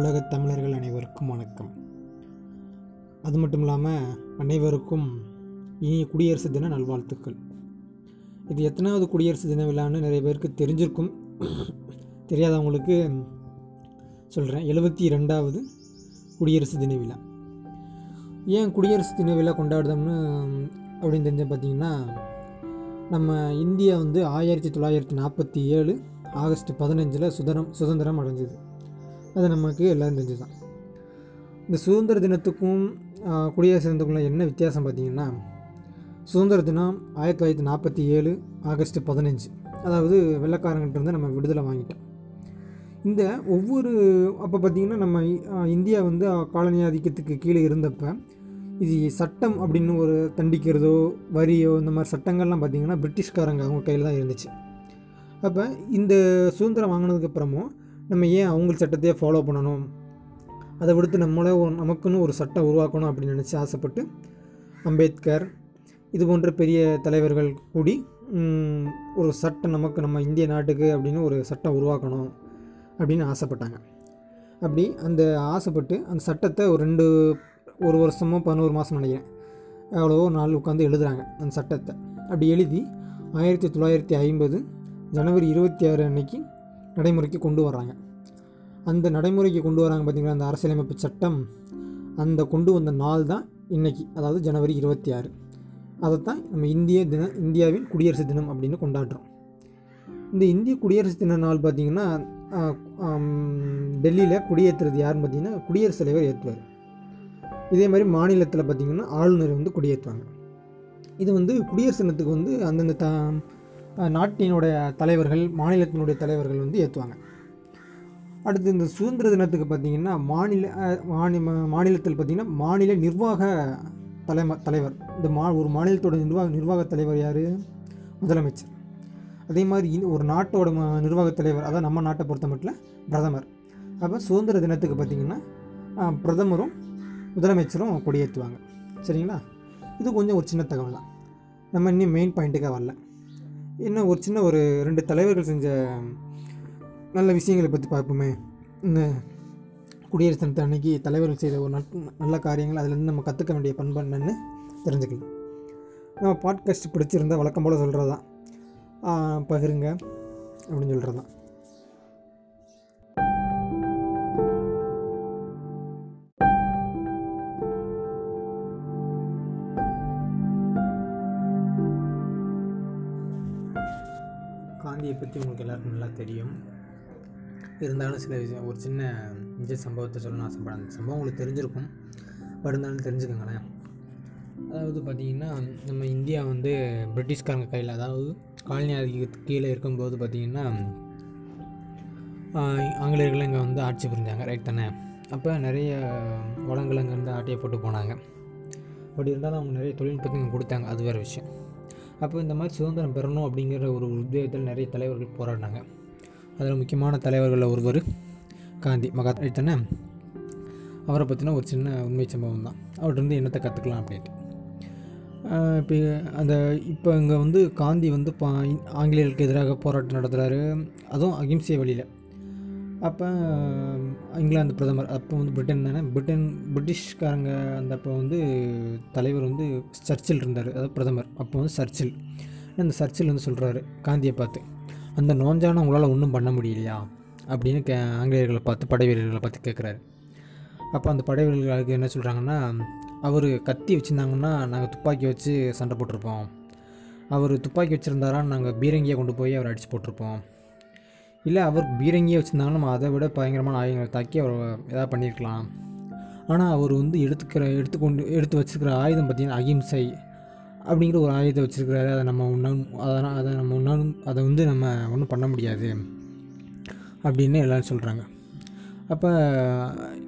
உலகத் தமிழர்கள் அனைவருக்கும் வணக்கம். அது மட்டும் இல்லாமல் அனைவருக்கும் இனிய குடியரசு தின நல்வாழ்த்துக்கள். இது எத்தனாவது குடியரசு தின விழான்னு நிறைய பேருக்கு தெரிஞ்சிருக்கும். தெரியாதவங்களுக்கு சொல்கிறேன் எழுபத்தி ரெண்டாவது குடியரசு தின விழா. ஏன் குடியரசு தின விழா கொண்டாடுதோம்னு அப்படின்னு தெரிஞ்ச பார்த்தீங்கன்னா நம்ம இந்தியா வந்து ஆயிரத்தி தொள்ளாயிரத்தி நாற்பத்தி ஏழு ஆகஸ்ட் பதினஞ்சில் சுதந்திரம் சுதந்திரம் அடைஞ்சது. அது நமக்கு எல்லாம் தெரிஞ்சது தான் இந்த சுதந்திர தினத்துக்கும் குடியரசு தினத்துக்குள்ள என்ன வித்தியாசம் பார்த்தீங்கன்னா சுதந்திர தினம் ஆயிரத்தி தொள்ளாயிரத்தி நாற்பத்தி ஏழு ஆகஸ்ட் பதினஞ்சு. அதாவது வெள்ளைக்காரங்கிட்ட இருந்து நம்ம விடுதலை வாங்கிட்டோம். இந்த ஒவ்வொரு அப்போ பார்த்திங்கன்னா நம்ம இந்தியா வந்து காலனி ஆதிக்கத்துக்கு கீழே இருந்தப்போ இது சட்டம் அப்படின்னு ஒரு தண்டிக்கிறதோ வரியோ இந்த மாதிரி சட்டங்கள்லாம் பார்த்திங்கன்னா பிரிட்டிஷ்காரங்க அவங்க கையில் தான் இருந்துச்சு. அப்போ இந்த சுதந்திரம் வாங்கினதுக்கப்புறமும் நம்ம ஏன் அவங்க சட்டத்தையே ஃபாலோ பண்ணணும்? அதை விடுத்து நம்மளே நமக்குன்னு ஒரு சட்டம் உருவாக்கணும் அப்படின்னு நினச்சி ஆசைப்பட்டு அம்பேத்கர் இது போன்ற பெரிய தலைவர்கள் கூடி ஒரு சட்டம் நமக்கு நம்ம இந்திய நாட்டுக்கு அப்படின்னு ஒரு சட்டம் உருவாக்கணும் அப்படின்னு ஆசைப்பட்டாங்க. அப்படி அந்த ஆசைப்பட்டு அந்த சட்டத்தை ஒரு ரெண்டு ஒரு வருஷமோ பதினோரு மாதம் நினைக்கிறேன். எவ்வளவோ நாள் உட்காந்து எழுதுறாங்க அந்த சட்டத்தை. அப்படி எழுதி ஆயிரத்தி தொள்ளாயிரத்தி ஐம்பது ஜனவரி இருபத்தி ஆறு அன்னைக்கு நடைமுறைக்கு கொண்டு வர்றாங்க அந்த நடைமுறைக்கு கொண்டு வராங்க பார்த்திங்கன்னா அந்த அரசியலமைப்பு சட்டம் அந்த கொண்டு வந்த நாள் தான் இன்றைக்கி அதாவது ஜனவரி இருபத்தி ஆறு. அதைத்தான் நம்ம இந்திய தின இந்தியாவின் குடியரசு தினம் அப்படின்னு கொண்டாடுறோம். இந்த இந்திய குடியரசு தின நாள் பார்த்திங்கன்னா டெல்லியில் குடியேற்றுறது யாருன்னு பார்த்தீங்கன்னா குடியரசுத் தலைவர் ஏற்றுவார். இதே மாதிரி மாநிலத்தில் பார்த்திங்கன்னா ஆளுநர் வந்து குடியேற்றுவாங்க. இது வந்து குடியரசு தினத்துக்கு வந்து அந்தந்த த நாட்டினுடைய தலைவர்கள் மாநிலத்தினுடைய தலைவர்கள் வந்து ஏற்றுவாங்க அடுத்து இந்த சுதந்திர தினத்துக்கு பார்த்திங்கன்னா மாநில மாநி மாநிலத்தில் பார்த்திங்கன்னா மாநில நிர்வாக தலைம தலைவர். இந்த மா ஒரு மாநிலத்தோட நிர்வாக நிர்வாக தலைவர் யார்? முதலமைச்சர். அதே மாதிரி ஒரு நாட்டோட நிர்வாக தலைவர் அதான் நம்ம நாட்டை பொறுத்த மட்டும் பிரதமர். அப்போ சுதந்திர தினத்துக்கு பார்த்திங்கன்னா பிரதமரும் முதலமைச்சரும் கொடியேற்றுவாங்க சரிங்களா? இது கொஞ்சம் ஒரு சின்ன தகவல் தான். நம்ம இன்னும் மெயின் பாயிண்ட்டுக்காக வரல. என்ன ஒரு சின்ன ஒரு ரெண்டு தலைவர்கள் செஞ்ச நல்ல விஷயங்களை பற்றி பார்ப்போமே. இந்த குடியரசு தினத்தை அன்னைக்கு தலைவர்கள் செய்த ஒரு நல்ல காரியங்கள் அதுலேருந்து நம்ம கற்றுக்க வேண்டிய பண்பு என்னென்னு தெரிஞ்சுக்கலாம். நம்ம பாட்காஸ்ட் பிடிச்சிருந்தா வழக்கம் போல் சொல்கிறது தான் பகிருங்க அப்படின்னு சொல்கிறது தான் இருந்தாலும் சில விஷயம் ஒரு சின்ன நிஜ சம்பவத்தை சொல்லணும் ஆசைப்படாது அந்த சம்பவம் உங்களுக்கு தெரிஞ்சிருக்கும். பட் இருந்தாலும் தெரிஞ்சுக்கோங்களேன். அதாவது பார்த்திங்கன்னா நம்ம இந்தியா வந்து பிரிட்டிஷ்காரங்க கையில் அதாவது காலனி ஆதிக்கத்துக்கு கீழே இருக்கும்போது பார்த்திங்கன்னா ஆங்கிலேயர்களும் ஆங்கிலேயர்கள் இங்கே வந்து ஆட்சி புரிஞ்சாங்க. ரைட் தானே? அப்போ நிறைய வளங்கள் அங்கேருந்து ஆட்டையை போட்டு போனாங்க. அப்படி இருந்தாலும் அவங்க நிறைய தொழில்நுட்பத்தை இங்கே கொடுத்தாங்க. அது வேறு விஷயம். அப்போ இந்த மாதிரி சுதந்திரம் பெறணும் அப்படிங்கிற ஒரு உத்வேகத்தில் நிறைய தலைவர்கள் போராடினாங்க. அதில் முக்கியமான தலைவர்களில் ஒருவர் காந்தி மகாத்மா தானே? அவரை பற்றின ஒரு சின்ன உண்மை சம்பவம் தான். அவர்கிட்ட என்னத்தை கற்றுக்கலாம் அப்படின்ட்டு. இப்போ அந்த இப்போ இங்கே வந்து காந்தி வந்து பா ஆங்கிலேயர்களுக்கு எதிராக போராட்டம் நடத்துகிறாரு அதுவும் அகிம்சை வழியில். அப்போ இங்கிலாந்து பிரதமர் அப்போ வந்து பிரிட்டன் தானே? பிரிட்டன் பிரிட்டிஷ்காரங்க அந்த அப்போ வந்து தலைவர் வந்து சர்ச்சில் இருந்தார். அதாவது பிரதமர் அப்போ வந்து சர்ச்சில். அந்த சர்ச்சில் வந்து சொல்கிறாரு காந்தியை பார்த்து. அந்த நோஞ்சான உங்களால் ஒன்றும் பண்ண முடியலையா? அப்படின்னு கே ஆங்கிலேயர்களை பார்த்து படை வீரர்களை பார்த்து கேட்குறாரு. அப்போ அந்த படை வீரர்களுக்கு என்ன சொல்கிறாங்கன்னா அவர் கத்தி வச்சுருந்தாங்கன்னா நாங்கள் துப்பாக்கி வச்சு சண்டை போட்டிருப்போம். அவர் துப்பாக்கி வச்சுருந்தாரா நாங்கள் பீரங்கியை கொண்டு போய் அவர் அடித்து போட்டிருப்போம். இல்லை அவர் பீரங்கியை வச்சுருந்தாங்கன்னா நம்ம அதை விட பயங்கரமான ஆயுதங்களை தாக்கி அவர் எதாவது பண்ணியிருக்கலாம். ஆனால் அவர் வந்து எடுத்துக்கிற எடுத்துக்கொண்டு எடுத்து வச்சுருக்கிற ஆயுதம் பார்த்திங்கன்னா அகிம்சை. அப்படிங்கிற ஒரு ஆயுதம் வச்சுருக்கிறாரு. அதை நம்ம ஒன்றும் அதனால் அதை நம்ம உண்ணாலும் அதை வந்து நம்ம ஒன்றும் பண்ண முடியாது அப்படின்னு எல்லோரும் சொல்கிறாங்க அப்போ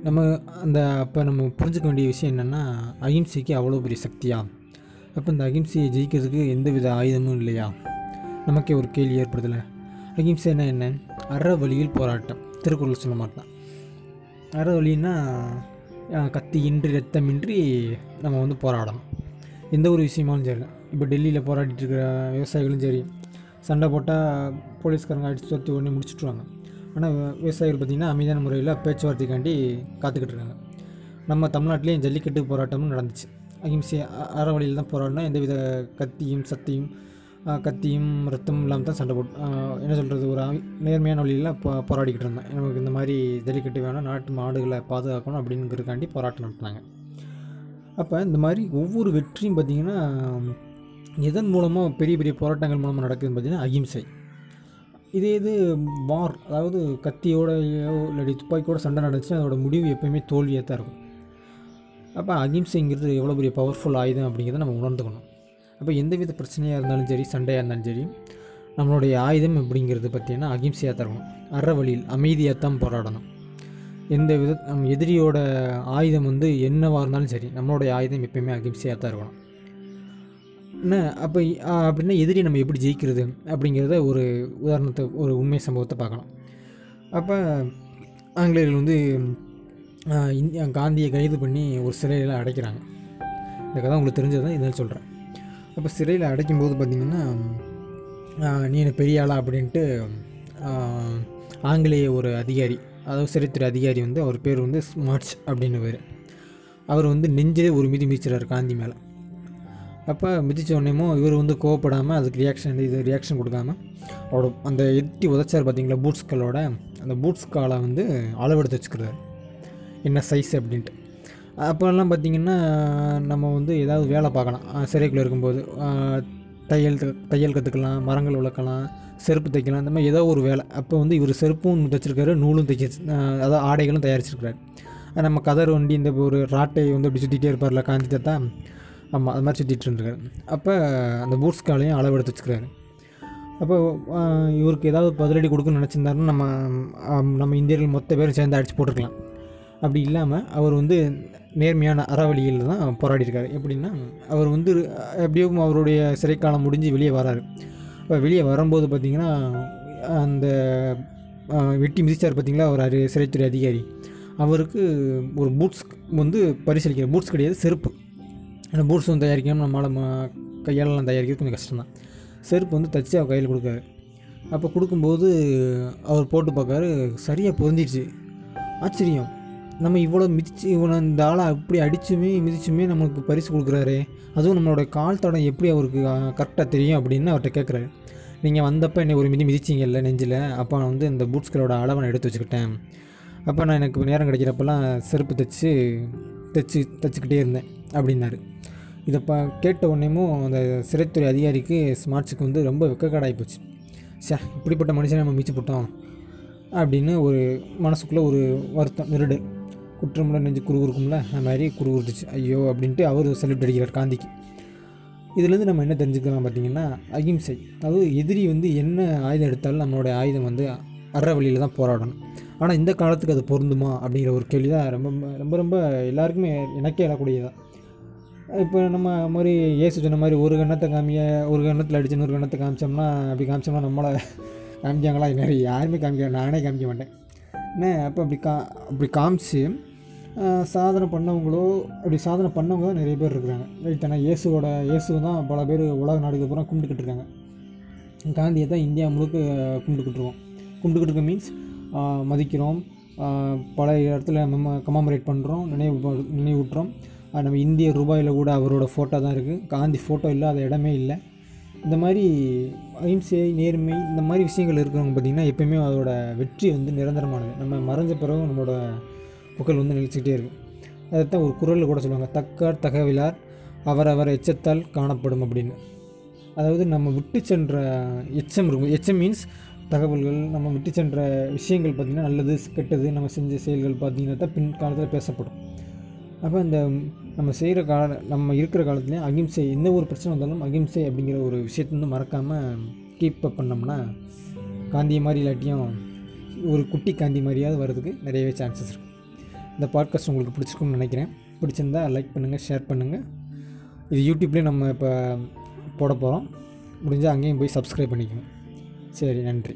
நம்ம அந்த அப்போ நம்ம புரிஞ்சுக்க வேண்டிய விஷயம் என்னென்னா அகிம்சைக்கு அவ்வளோ பெரிய சக்தியா? அப்போ இந்த அகிம்சையை ஜெயிக்கிறதுக்கு எந்த வித ஆயுதமும் இல்லையா? நமக்கே ஒரு கேள்வி ஏற்படுதலை அகிம்சைனா என்ன? அற வழியில் போராட்டம். திருக்குறள் சொல்ல மாட்டான். அற வழின்னா கத்தி கத்தியின்றி ரத்தமின்றி நம்ம வந்து போராடணும். எந்த ஒரு விஷயமாலும் சரி. இப்போ டெல்லியில் போராடிட்டு இருக்கிற விவசாயிகளும் சரி சண்டை போட்டால் போலீஸ்காரங்க அடித்து துரத்தி உடனே முடிச்சுட்ருவாங்க ஆனால் விவசாயிகள் பார்த்திங்கன்னா அமைதியான முறையில் பேச்சுவார்த்தைக்காண்டி காத்துக்கிட்டு இருக்காங்க நம்ம தமிழ்நாட்டிலேயும் ஜல்லிக்கட்டு போராட்டமும் நடந்துச்சு. அகிம்சை அற வழியில் தான் போராடினா எந்தவித கத்தியும் சத்தியும் கத்தியும் ரத்தம் இல்லாமல் தான் சண்டை போட்டு என்ன சொல்கிறது ஒரு நேர்மையான வழியில் போ போராடிக்கிட்டு இருந்தேன் நமக்கு இந்த மாதிரி ஜல்லிக்கட்டு வேணும் நாட்டு மாடுகளை பாதுகாக்கணும் அப்படிங்கிறதுக்காண்டி போராட்டம் நடத்தினாங்க. அப்போ இந்த மாதிரி ஒவ்வொரு வெற்றியும் பார்த்திங்கன்னா எதன் மூலமாக பெரிய பெரிய போராட்டங்கள் மூலமாக நடக்குதுன்னு பார்த்தீங்கன்னா அகிம்சை. இதே இது வார் அதாவது கத்தியோடையோ இல்லாட்டி துப்பாக்கியோட சண்டை நடந்துச்சுன்னா அதோட முடிவு எப்பயுமே தோல்வியாக தான் இருக்கும். அப்போ அகிம்சைங்கிறது எவ்வளோ பெரிய பவர்ஃபுல் ஆயுதம் அப்படிங்கிறத நம்ம உணர்ந்துக்கணும். அப்போ எந்தவித பிரச்சனையாக இருந்தாலும் சரி சண்டையாக இருந்தாலும் சரி நம்மளுடைய ஆயுதம் அப்படிங்கிறது பார்த்தீங்கன்னா அகிம்சையாக தான் இருக்கணும். அற வழியில் அமைதியாக தான் போராடணும். எந்த வித நம் எதிரியோட ஆயுதம் வந்து என்னவாக இருந்தாலும் சரி நம்மளுடைய ஆயுதம் எப்பயுமே அகிம்சையாக தான் இருக்கணும். என்ன அப்போ அப்படின்னா எதிரி நம்ம எப்படி ஜெயிக்கிறது அப்படிங்கிறத ஒரு உதாரணத்தை ஒரு உண்மை சம்பவத்தை பார்க்கலாம் அப்போ ஆங்கிலேயர்கள் வந்து இந்தியா காந்தியை கைது பண்ணி ஒரு சிறையில் அடைக்கிறாங்க. இந்த கதை உங்களுக்கு தெரிஞ்சது தான் இதெல்லாம் சொல்கிறேன் அப்போ சிறையில் அடைக்கும்போது பார்த்திங்கன்னா நீ என்ன பெரிய ஆளா அப்படின்ட்டு ஆங்கிலேய ஒரு அதிகாரி அதாவது சிறைத்துறை அதிகாரி வந்து அவர் பேர் வந்து ஸ்மார்ட்ஸ் அப்படின்னு பேர் அவர் வந்து நெஞ்சே ஒரு மிதி மிதிச்சிறாரு காந்தி மேலே. அப்போ மிதிச்ச உடனேமோ இவர் வந்து கோவப்படாமல் அதுக்கு ரியாக்ஷன் இது ரியாக்ஷன் கொடுக்காம அவரோட அந்த எட்டி உதச்சார் பார்த்தீங்களா பூட்ஸ்களோட அந்த பூட்ஸ் காலை வந்து அளவெடுத்து வச்சுக்கிறாரு. என்ன சைஸ் அப்படின்ட்டு. அப்போல்லாம் பார்த்தீங்கன்னா நம்ம வந்து ஏதாவது வேலை பார்க்கலாம். சிறைக்குள்ளே இருக்கும்போது தையல் தையல் கற்றுக்கலாம் மரங்கள் வளர்க்கலாம் செருப்பு தைக்கலாம் இந்த மாதிரி ஏதோ ஒரு வேலை. அப்போ வந்து இவர் செருப்பும் தைச்சிருக்காரு நூலும் தைக்க அதாவது ஆடைகளும் தயாரிச்சிருக்காரு நம்ம கதர் வண்டி இந்த ஒரு ராட்டை வந்து அப்படி சுற்றிட்டே இருப்பார்ல காஞ்சி தாத்தா ஆமாம் அது மாதிரி சுற்றிட்டு இருந்திருக்காரு. அப்போ அந்த பூட்ஸ் காலையும் அளவெடுத்து வச்சுக்கிறாரு. அப்போ இவருக்கு ஏதாவது பதிலடி கொடுக்கணும்னு நினச்சிருந்தாருன்னா நம்ம நம்ம இந்தியர்கள் மொத்த பேரும் சேர்ந்து அடிச்சு போட்டிருக்கலாம். அப்படி இல்லாமல் அவர் வந்து நேர்மையான அறவழியில் தான் போராடிருக்காரு எப்படின்னா அவர் வந்து எப்படியும் அவருடைய சிறைக்காலம் முடிஞ்சு வெளியே வராரு. இப்போ வெளியே வரும்போது பார்த்திங்கன்னா அந்த வெட்டி மிதிச்சார் பார்த்தீங்களா அவர் அரு சிறைத்துறை அதிகாரி. அவருக்கு ஒரு பூட்ஸ் வந்து பரிசளிக்கிற பூட்ஸ் கிடையாது செருப்பு. அந்த பூட்ஸ் வந்து தயாரிக்காமல் நம்மளால் கையாலலாம் தயாரிக்கிறது கொஞ்சம் கஷ்டம் தான் செருப்பு வந்து தச்சு அவர் கையில் கொடுக்காரு. அப்போ கொடுக்கும்போது அவர் போட்டு பார்க்காரு சரியாக பொருந்திடுச்சு. ஆச்சரியம். நம்ம இவ்வளோ மிதிச்சு இவனை இந்த ஆளை அப்படி அடிச்சுமே மிதிச்சுமே நம்மளுக்கு பரிசு கொடுக்குறாரு. அதுவும் நம்மளோட கால் தடம் எப்படி அவருக்கு கரெக்டாக தெரியும் அப்படின்னு அவர்கிட்ட கேட்குறாரு. நீங்கள் வந்தப்போ என்னை ஒரு மிதி மிதிச்சிங்கல்ல நெஞ்சில். அப்போ நான் வந்து இந்த பூட்ஸ்களோட அளவை நான் எடுத்து வச்சுக்கிட்டேன். அப்போ நான் எனக்கு நேரம் கிடைக்கிறப்பெல்லாம் செருப்பு தைச்சு தைச்சு தைச்சிக்கிட்டே இருந்தேன் அப்படின்னாரு. இதை ப கேட்ட உடனேமும் அந்த சிறைத்துறை அதிகாரிக்கு ஸ்மார்ட்ஸுக்கு வந்து ரொம்ப வெக்கக்காடாகி போச்சு. சே இப்படிப்பட்ட மனுஷனை நம்ம மிச்சு போட்டோம் அப்படின்னு ஒரு மனசுக்குள்ளே ஒரு வருத்தம் நெருடு குற்றமுள்ள நெஞ்சு குறுகுறுக்கும்ல? அந்த மாதிரி குறுகுறுத்துச்சு. ஐயோ அப்படின்ட்டு அவர் சல்யூட் அடிக்கிறார் காந்திக்கு. இதுலேருந்து நம்ம என்ன தெரிஞ்சுக்கலாம் பார்த்தீங்கன்னா அகிம்சை. அதாவது எதிரி வந்து என்ன ஆயுதம் எடுத்தாலும் நம்மளுடைய ஆயுதம் வந்து அற வழியில் தான் போராடணும். ஆனால் இந்த காலத்துக்கு அது பொருந்துமா அப்படிங்கிற ஒரு கேள்வி தான் ரொம்ப ரொம்ப ரொம்ப எல்லாருக்குமே எனக்கே எழக்கூடியதான் இப்போ நம்ம மாதிரி ஏசு சொன்ன மாதிரி ஒரு கண்ணத்தை காமிய ஒரு கண்ணத்தில் அடிச்சு ஒரு கண்ணத்தை காமிச்சோம்னா அப்படி காமிச்சோம்னா நம்மளை காமிக்காங்களா? நிறைய யாருமே காமிக்க நானே காமிக்க மாட்டேன். என்ன அப்போ அப்படி கா அப்படி காமிச்சு சாதனை பண்ணவங்களோ அப்படி சாதனை பண்ணவங்க தான் நிறைய பேர் இருக்கிறாங்க. ரைட் ஆனால் இயேசுவோட இயேசு தான் பல பேர் உலக நாடுக்கு அப்புறம் கும்பிட்டுக்கிட்டு இருக்காங்க. காந்தியை தான் இந்தியா முழுக்க கும்பிட்டுக்கிட்டு இருக்கோம் கும்பிட்டுக்கிட்டு இருக்க மீன்ஸ் மதிக்கிறோம் பல இடத்துல மெம கமாமரேட் பண்ணுறோம் நினைவு நினைவூட்டுறோம். நம்ம இந்திய ரூபாயில் கூட அவரோட ஃபோட்டோ தான் இருக்குது காந்தி ஃபோட்டோ இல்லாத இடமே இல்லை. இந்த மாதிரி அஹிம்சை நேர்மை இந்த மாதிரி விஷயங்கள் இருக்கிறவங்க பார்த்திங்கன்னா எப்பயுமே அதோட வெற்றி வந்து நிரந்தரமானது. நம்ம மறைஞ்ச பிறகு நம்மளோட புகழ் வந்து நிகழ்ச்சிக்கிட்டே இருக்கும் அதைத்தான் ஒரு குரலில் கூட சொல்லுவாங்க. தக்கார் தகவலார் அவரவர் எச்சத்தால் காணப்படும் அப்படின்னு. அதாவது நம்ம விட்டு சென்ற எச்சம் இருக்கும். எச்சம் மீன்ஸ் தகவல்கள். நம்ம விட்டு சென்ற விஷயங்கள் பார்த்திங்கன்னா நல்லது கெட்டது நம்ம செஞ்ச செயல்கள் பார்த்திங்கன்னா தான் பின் காலத்தில் பேசப்படும். அப்போ இந்த நம்ம செய்கிற கால நம்ம இருக்கிற காலத்துலேயும் அகிம்சை எந்த ஒரு பிரச்சனை வந்தாலும் அகிம்சை அப்படிங்கிற ஒரு விஷயத்தை வந்து மறக்காமல் கீப் அப் பண்ணோம்னா காந்தியை மாதிரி இல்லாட்டியும் ஒரு குட்டி காந்தி மாதிரியாவது வர்றதுக்கு நிறையவே சான்சஸ் இருக்குது இந்த பாட்காஸ்ட் உங்களுக்கு பிடிச்சிருக்கும்னு நினைக்கிறேன். பிடிச்சிருந்தா லைக் பண்ணுங்கள் ஷேர் பண்ணுங்கள் இது யூடியூப்லேயும் நம்ம இப்போ போட போகிறோம் முடிஞ்சால் அங்கேயும் போய் சப்ஸ்கிரைப் பண்ணிக்கணும் சரி நன்றி.